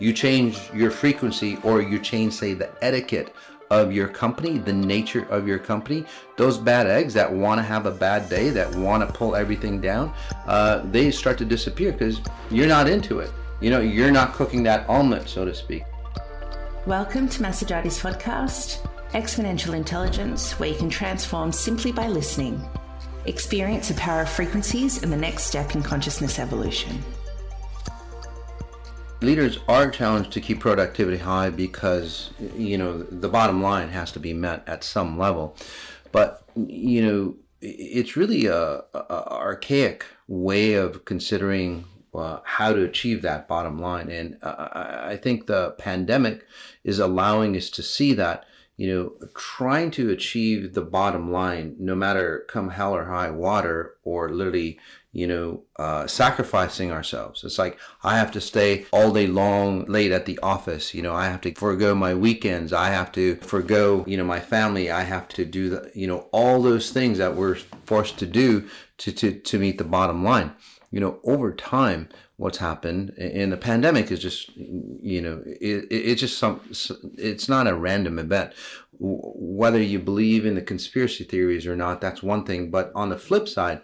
you change your frequency or you change, say, the etiquette of your company, the nature of your company, those bad eggs that want to have a bad day, that want to pull everything down, uh, they start to disappear because you're not into it. You know, you're not cooking that omelet, so to speak. Welcome to Maz Sajati's podcast, Exponential Intelligence, where you can transform simply by listening. Experience the power of frequencies and the next step in consciousness evolution. Leaders are challenged to keep productivity high because you know the bottom line has to be met at some level. But you know it's really a, a archaic way of considering uh, how to achieve that bottom line. And uh, i think the pandemic is allowing us to see that you know trying to achieve the bottom line no matter come hell or high water or literally you know, uh, sacrificing ourselves. It's like I have to stay all day long late at the office. You know, I have to forego my weekends. I have to forego, you know, my family. I have to do the, you know, all those things that we're forced to do to, to, to meet the bottom line. You know, over time, what's happened in the pandemic is just, you know, it, it's just some, it's not a random event. Whether you believe in the conspiracy theories or not, that's one thing. But on the flip side,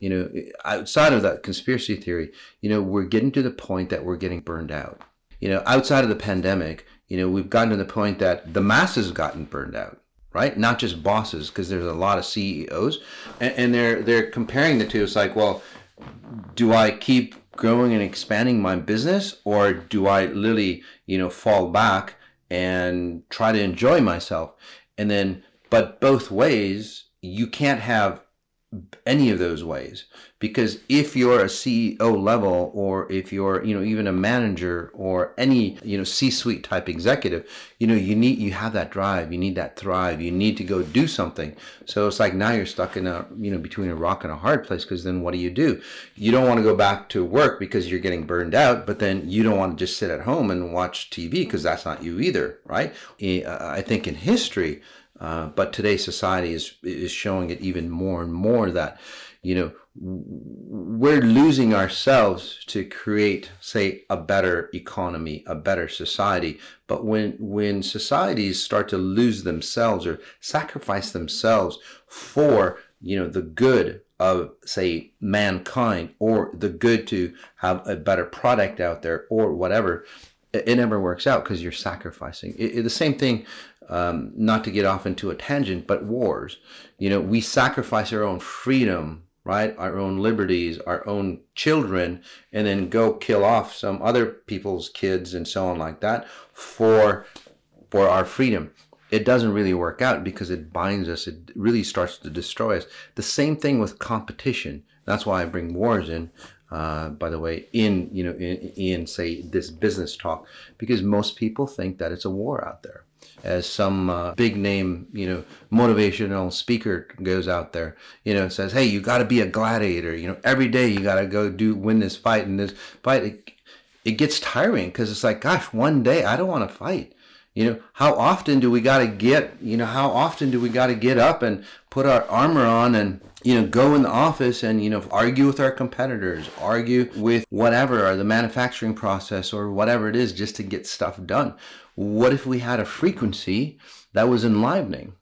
you know, outside of that conspiracy theory, you know, we're getting to the point that we're getting burned out. You know, outside of the pandemic, you know, we've gotten to the point that the masses have gotten burned out, right? Not just bosses, because there's a lot of CEOs, and, and they're they're comparing the two. It's like, well, do I keep growing and expanding my business, or do I literally, you know, fall back and try to enjoy myself? And then, but both ways, you can't have any of those ways. Because if you're a CEO level or if you're you know even a manager or any you know C-suite type executive you know you need you have that drive you need that thrive you need to go do something. So it's like now you're stuck in a you know between a rock and a hard place because then what do you do? You don't want to go back to work because you're getting burned out but then you don't want to just sit at home and watch TV because that's not you either right? I think in history uh, but today society is is showing it even more and more that you know we're losing ourselves to create say a better economy a better society. But when when societies start to lose themselves or sacrifice themselves for you know the good of say mankind or the good to have a better product out there or whatever it, never works out because you're sacrificing. It, it, the same thing um, not to get off into a tangent, but wars. You know, we sacrifice our own freedom, right? Our own liberties, our own children, and then go kill off some other people's kids and so on like that for for our freedom. It doesn't really work out because it binds us. It really starts to destroy us. The same thing with competition. That's why I bring wars in. Uh, by the way, in you know, in, in say this business talk, because most people think that it's a war out there as some uh, big name, you know, motivational speaker goes out there, you know, and says, "Hey, you got to be a gladiator. You know, every day you got to go do win this fight and this fight." It, it gets tiring because it's like, gosh, one day I don't want to fight. You know, how often do we got to get? You know, how often do we got to get up and put our armor on and you know go in the office and you know argue with our competitors, argue with whatever or the manufacturing process or whatever it is just to get stuff done what if we had a frequency that was enlivening?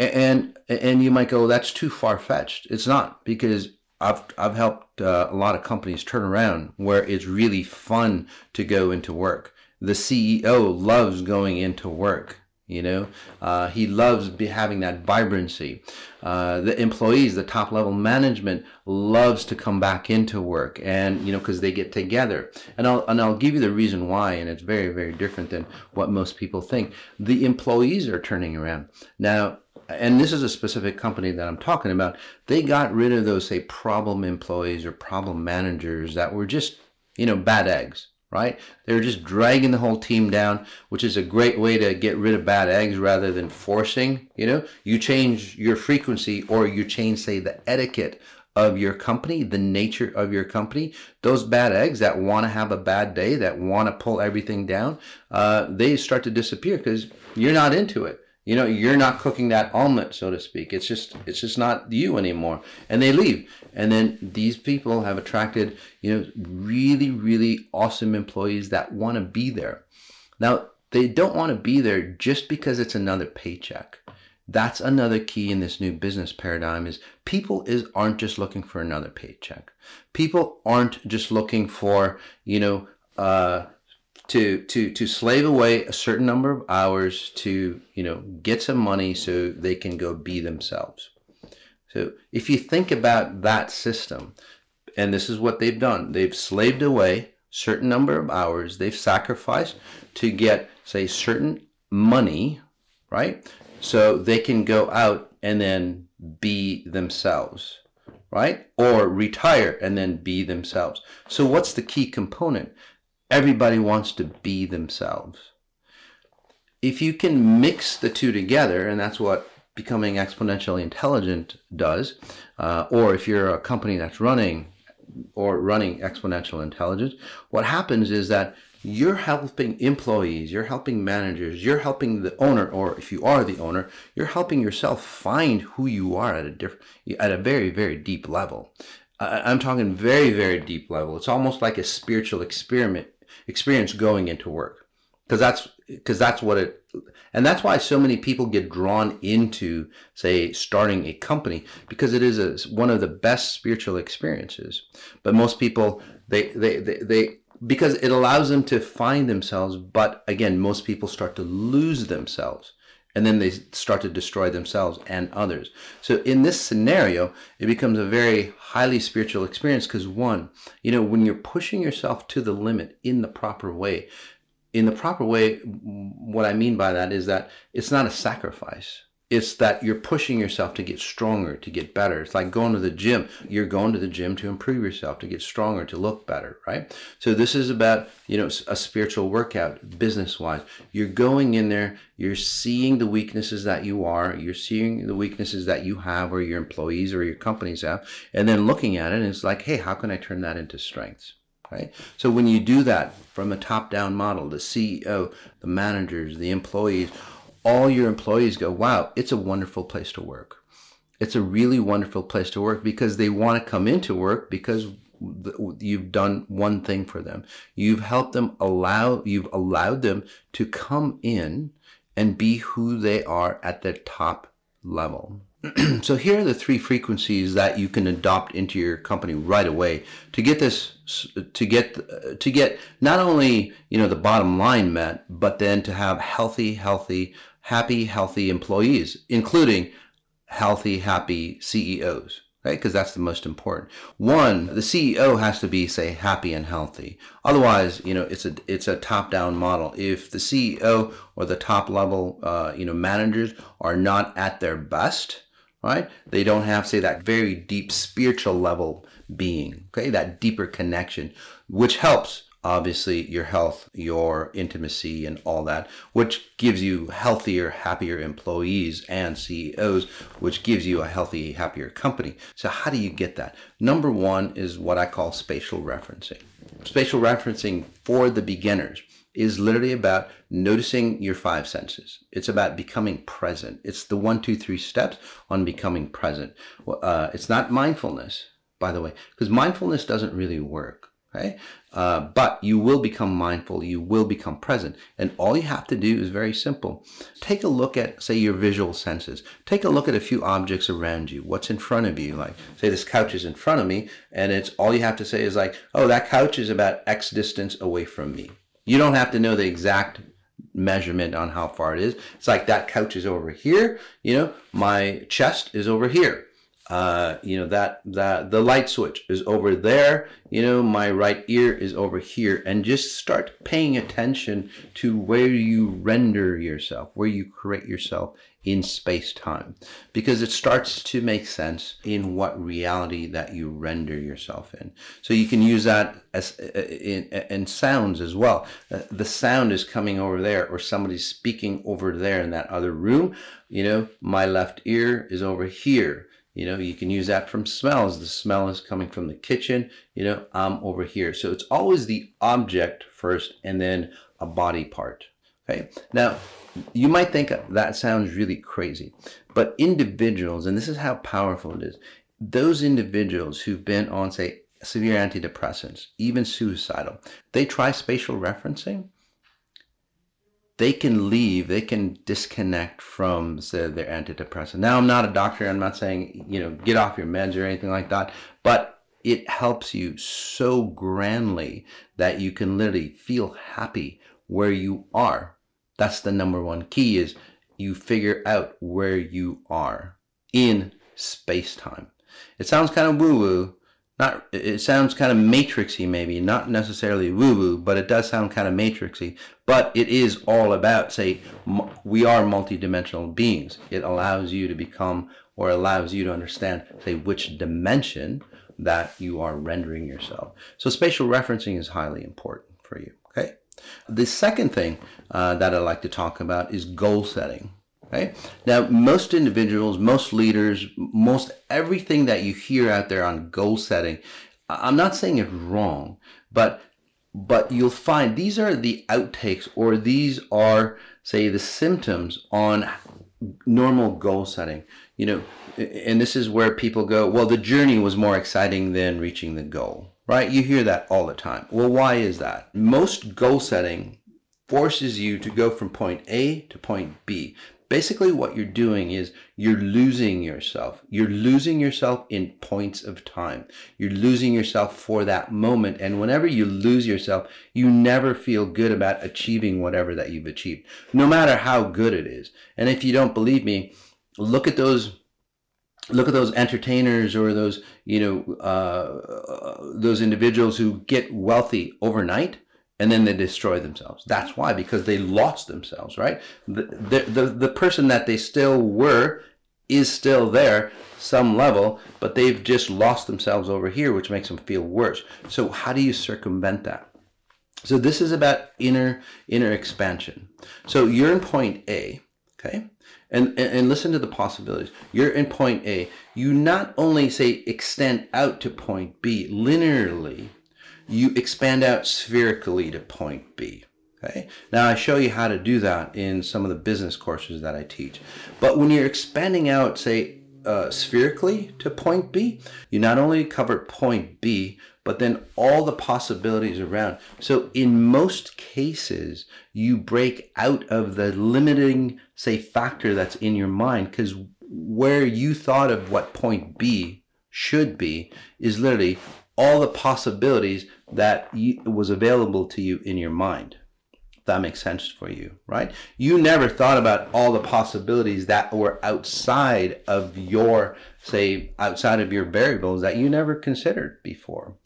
And and you might go, that's too far fetched. It's not because I've I've helped uh, a lot of companies turn around where it's really fun to go into work. The CEO loves going into work. You know, uh, he loves be having that vibrancy. Uh, the employees, the top level management, loves to come back into work, and you know, because they get together. And I'll and I'll give you the reason why, and it's very very different than what most people think. The employees are turning around now. And this is a specific company that I'm talking about. They got rid of those, say, problem employees or problem managers that were just, you know, bad eggs right? They're just dragging the whole team down, which is a great way to get rid of bad eggs rather than forcing, you know, you change your frequency or you change, say, the etiquette of your company, the nature of your company, those bad eggs that want to have a bad day, that want to pull everything down, uh, they start to disappear because you're not into it. You know, you're not cooking that omelet, so to speak. It's just it's just not you anymore. And they leave. And then these people have attracted, you know, really, really awesome employees that want to be there. Now, they don't want to be there just because it's another paycheck. That's another key in this new business paradigm is people is aren't just looking for another paycheck. People aren't just looking for, you know, uh, to to to slave away a certain number of hours to you know get some money so they can go be themselves. So if you think about that system and this is what they've done they've slaved away certain number of hours they've sacrificed to get say certain money right? So they can go out and then be themselves right? Or retire and then be themselves. So what's the key component everybody wants to be themselves. If you can mix the two together, and that's what becoming exponentially intelligent does, uh, or if you're a company that's running or running exponential intelligence, what happens is that you're helping employees, you're helping managers, you're helping the owner, or if you are the owner, you're helping yourself find who you are at a different, at a very, very deep level. I'm talking very, very deep level. It's almost like a spiritual experiment experience going into work. Because that's because that's what it and that's why so many people get drawn into say starting a company because it is a, one of the best spiritual experiences. But most people they, they they they because it allows them to find themselves but again most people start to lose themselves and then they start to destroy themselves and others. So in this scenario, it becomes a very highly spiritual experience because one, you know, when you're pushing yourself to the limit in the proper way, in the proper way, what I mean by that is that it's not a sacrifice it's that you're pushing yourself to get stronger, to get better. It's like going to the gym. You're going to the gym to improve yourself, to get stronger, to look better, right? So this is about, you know, a spiritual workout, business wise. You're going in there, you're seeing the weaknesses that you are, you're seeing the weaknesses that you have or your employees or your companies have, and then looking at it and it's like, hey, how can I turn that into strengths? Right? So when you do that from a top down model, the CEO, the managers, the employees, all your employees go, wow, it's a wonderful place to work. It's a really wonderful place to work because they want to come into work because you've done one thing for them. You've helped them allow, you've allowed them to come in and be who they are at their top level. so here are the three frequencies that you can adopt into your company right away to get this to get to get not only you know the bottom line met but then to have healthy healthy happy, healthy employees, including healthy, happy CEOs, right? Because that's the most important. One, the CEO has to be, say, happy and healthy. Otherwise, you know, it's a it's a top down model. If the CEO or the top level, uh, you know, managers are not at their best, right? They don't have, say, that very deep spiritual level being, okay, that deeper connection, which helps obviously your health, your intimacy, and all that, which gives you healthier, happier employees and CEOs, which gives you a healthy, happier company. So, how do you get that? Number one is what I call spatial referencing. Spatial referencing for the beginners is literally about noticing your five senses. It's about becoming present. It's the one, two, three steps on becoming present. Uh, it's not mindfulness, by the way, because mindfulness doesn't really work. Okay? Uh, but you will become mindful, you will become present. And all you have to do is very simple. Take a look at, say, your visual senses. Take a look at a few objects around you. What's in front of you? Like, say, this couch is in front of me, and it's all you have to say is like, oh, that couch is about X distance away from me. You don't have to know the exact measurement on how far it is. It's like that couch is over here, you know, my chest is over here uh, you know that that the light switch is over there. You know my right ear is over here. And just start paying attention to where you render yourself where you create yourself in space time because it starts to make sense in what reality that you render yourself in. So you can use that as uh, in, in sounds as well. Uh, the sound is coming over there or somebody's speaking over there in that other room. You know my left ear is over here you know, you can use that from smells. The smell is coming from the kitchen. You know, I'm over here. So it's always the object first and then a body part. Okay. Now, you might think that sounds really crazy, but individuals, and this is how powerful it is, those individuals who've been on, say, severe antidepressants, even suicidal, they try spatial referencing, they can leave, they can disconnect from say, their antidepressant. Now, I'm not a doctor. I'm not saying, you know, get off your meds or anything like that, but it helps you so grandly that you can literally feel happy where you are. That's the number one key is you figure out where you are in space time. It sounds kind of woo woo, not it sounds kind of matrixy maybe. Not necessarily woo woo but it does sound kind of matrixy. But it is all about say we are multidimensional beings. It allows you to become or allows you to understand say which dimension that you are rendering yourself. So spatial referencing is highly important for you okay? The second thing uh, that i like to talk about is goal setting Okay. Now, most individuals, most leaders, most everything that you hear out there on goal setting, I'm not saying it's wrong, but but you'll find these are the outtakes or these are say the symptoms on normal goal setting. You know, and this is where people go, well, the journey was more exciting than reaching the goal. Right? You hear that all the time. Well, why is that? Most goal setting forces you to go from point A to point B basically what you're doing is you're losing yourself. You're losing yourself in points of time. You're losing yourself for that moment. And whenever you lose yourself, you never feel good about achieving whatever that you've achieved, no matter how good it is. And if you don't believe me, look at those look at those entertainers or those you know uh, those individuals who get wealthy overnight and then they destroy themselves. That's why, because they lost themselves, right? The, the, the, the, person that they still were is still there, some level, but they've just lost themselves over here, which makes them feel worse. So how do you circumvent that? So this is about inner inner expansion. So you're in point A, okay? And, and, and listen to the possibilities. You're in point A. You not only say extend out to point B linearly, you expand out spherically to point B. Okay. Now I show you how to do that in some of the business courses that I teach. But when you're expanding out, say, uh, spherically to point B, you not only cover point B, but then all the possibilities around. So in most cases, you break out of the limiting, say, factor that's in your mind because where you thought of what point B should be is literally all the possibilities that was available to you in your mind. that makes sense for you, right? You never thought about all the possibilities that were outside of your, say, outside of your variables that you never considered before.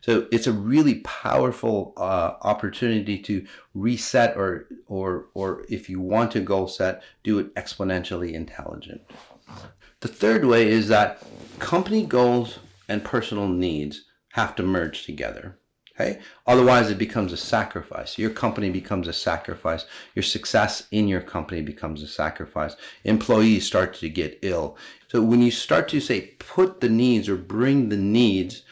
So it's a really powerful uh, opportunity to reset, or or or if you want to goal set, do it exponentially intelligent. The third way is that company goals and personal needs have to merge together. Okay? Otherwise, it becomes a sacrifice. Your company becomes a sacrifice. Your success in your company becomes a sacrifice. Employees start to get ill. So when you start to say, put the needs or bring the needs,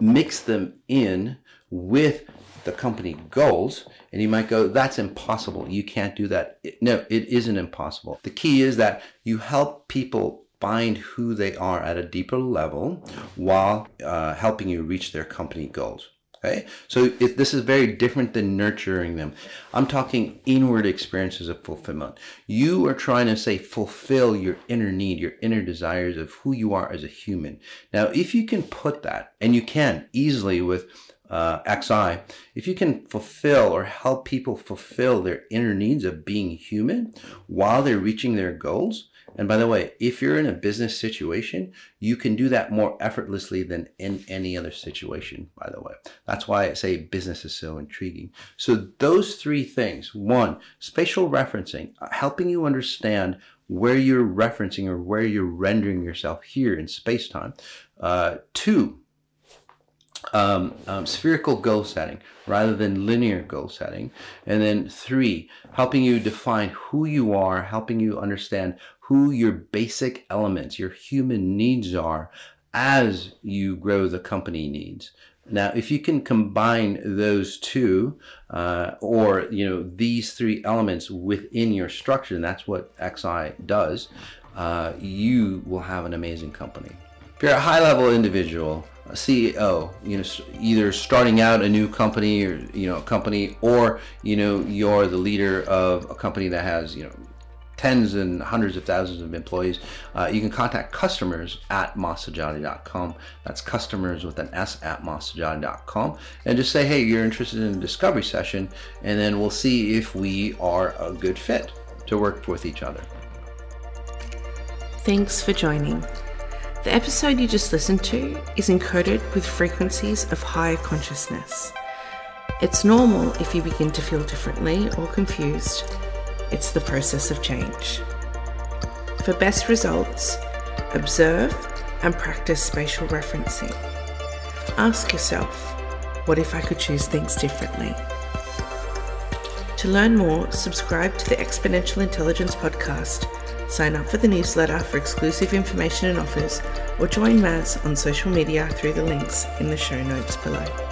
mix them in with the company goals, and you might go, that's impossible. You can't do that. No, it isn't impossible. The key is that you help people find who they are at a deeper level while uh, helping you reach their company goals. Okay, so if this is very different than nurturing them. I'm talking inward experiences of fulfillment. You are trying to say fulfill your inner need, your inner desires of who you are as a human. Now, if you can put that, and you can easily with uh, XI, if you can fulfill or help people fulfill their inner needs of being human while they're reaching their goals, and by the way, if you're in a business situation, you can do that more effortlessly than in any other situation, by the way. That's why I say business is so intriguing. So those three things, one, spatial referencing, uh, helping you understand where you're referencing or where you're rendering yourself here in space time. Uh, two, um, um, spherical goal setting rather than linear goal setting. And then three, helping you define who you are, helping you understand who your basic elements, your human needs are as you grow the company needs. Now, if you can combine those two, uh, or you know these three elements within your structure, and that's what XI does, uh, you will have an amazing company. If you're a high-level individual, CEO, you know, either starting out a new company or you know a company, or you know you're the leader of a company that has you know tens and hundreds of thousands of employees, uh, you can contact customers at masajati.com. That's customers with an S at masajati.com. And just say, hey, you're interested in a discovery session, and then we'll see if we are a good fit to work with each other. Thanks for joining. The episode you just listened to is encoded with frequencies of higher consciousness. It's normal if you begin to feel differently or confused it's the process of change. For best results, observe and practice spatial referencing. Ask yourself, what if I could choose things differently? To learn more, subscribe to the Exponential Intelligence podcast, sign up for the newsletter for exclusive information and offers, or join Maz on social media through the links in the show notes below.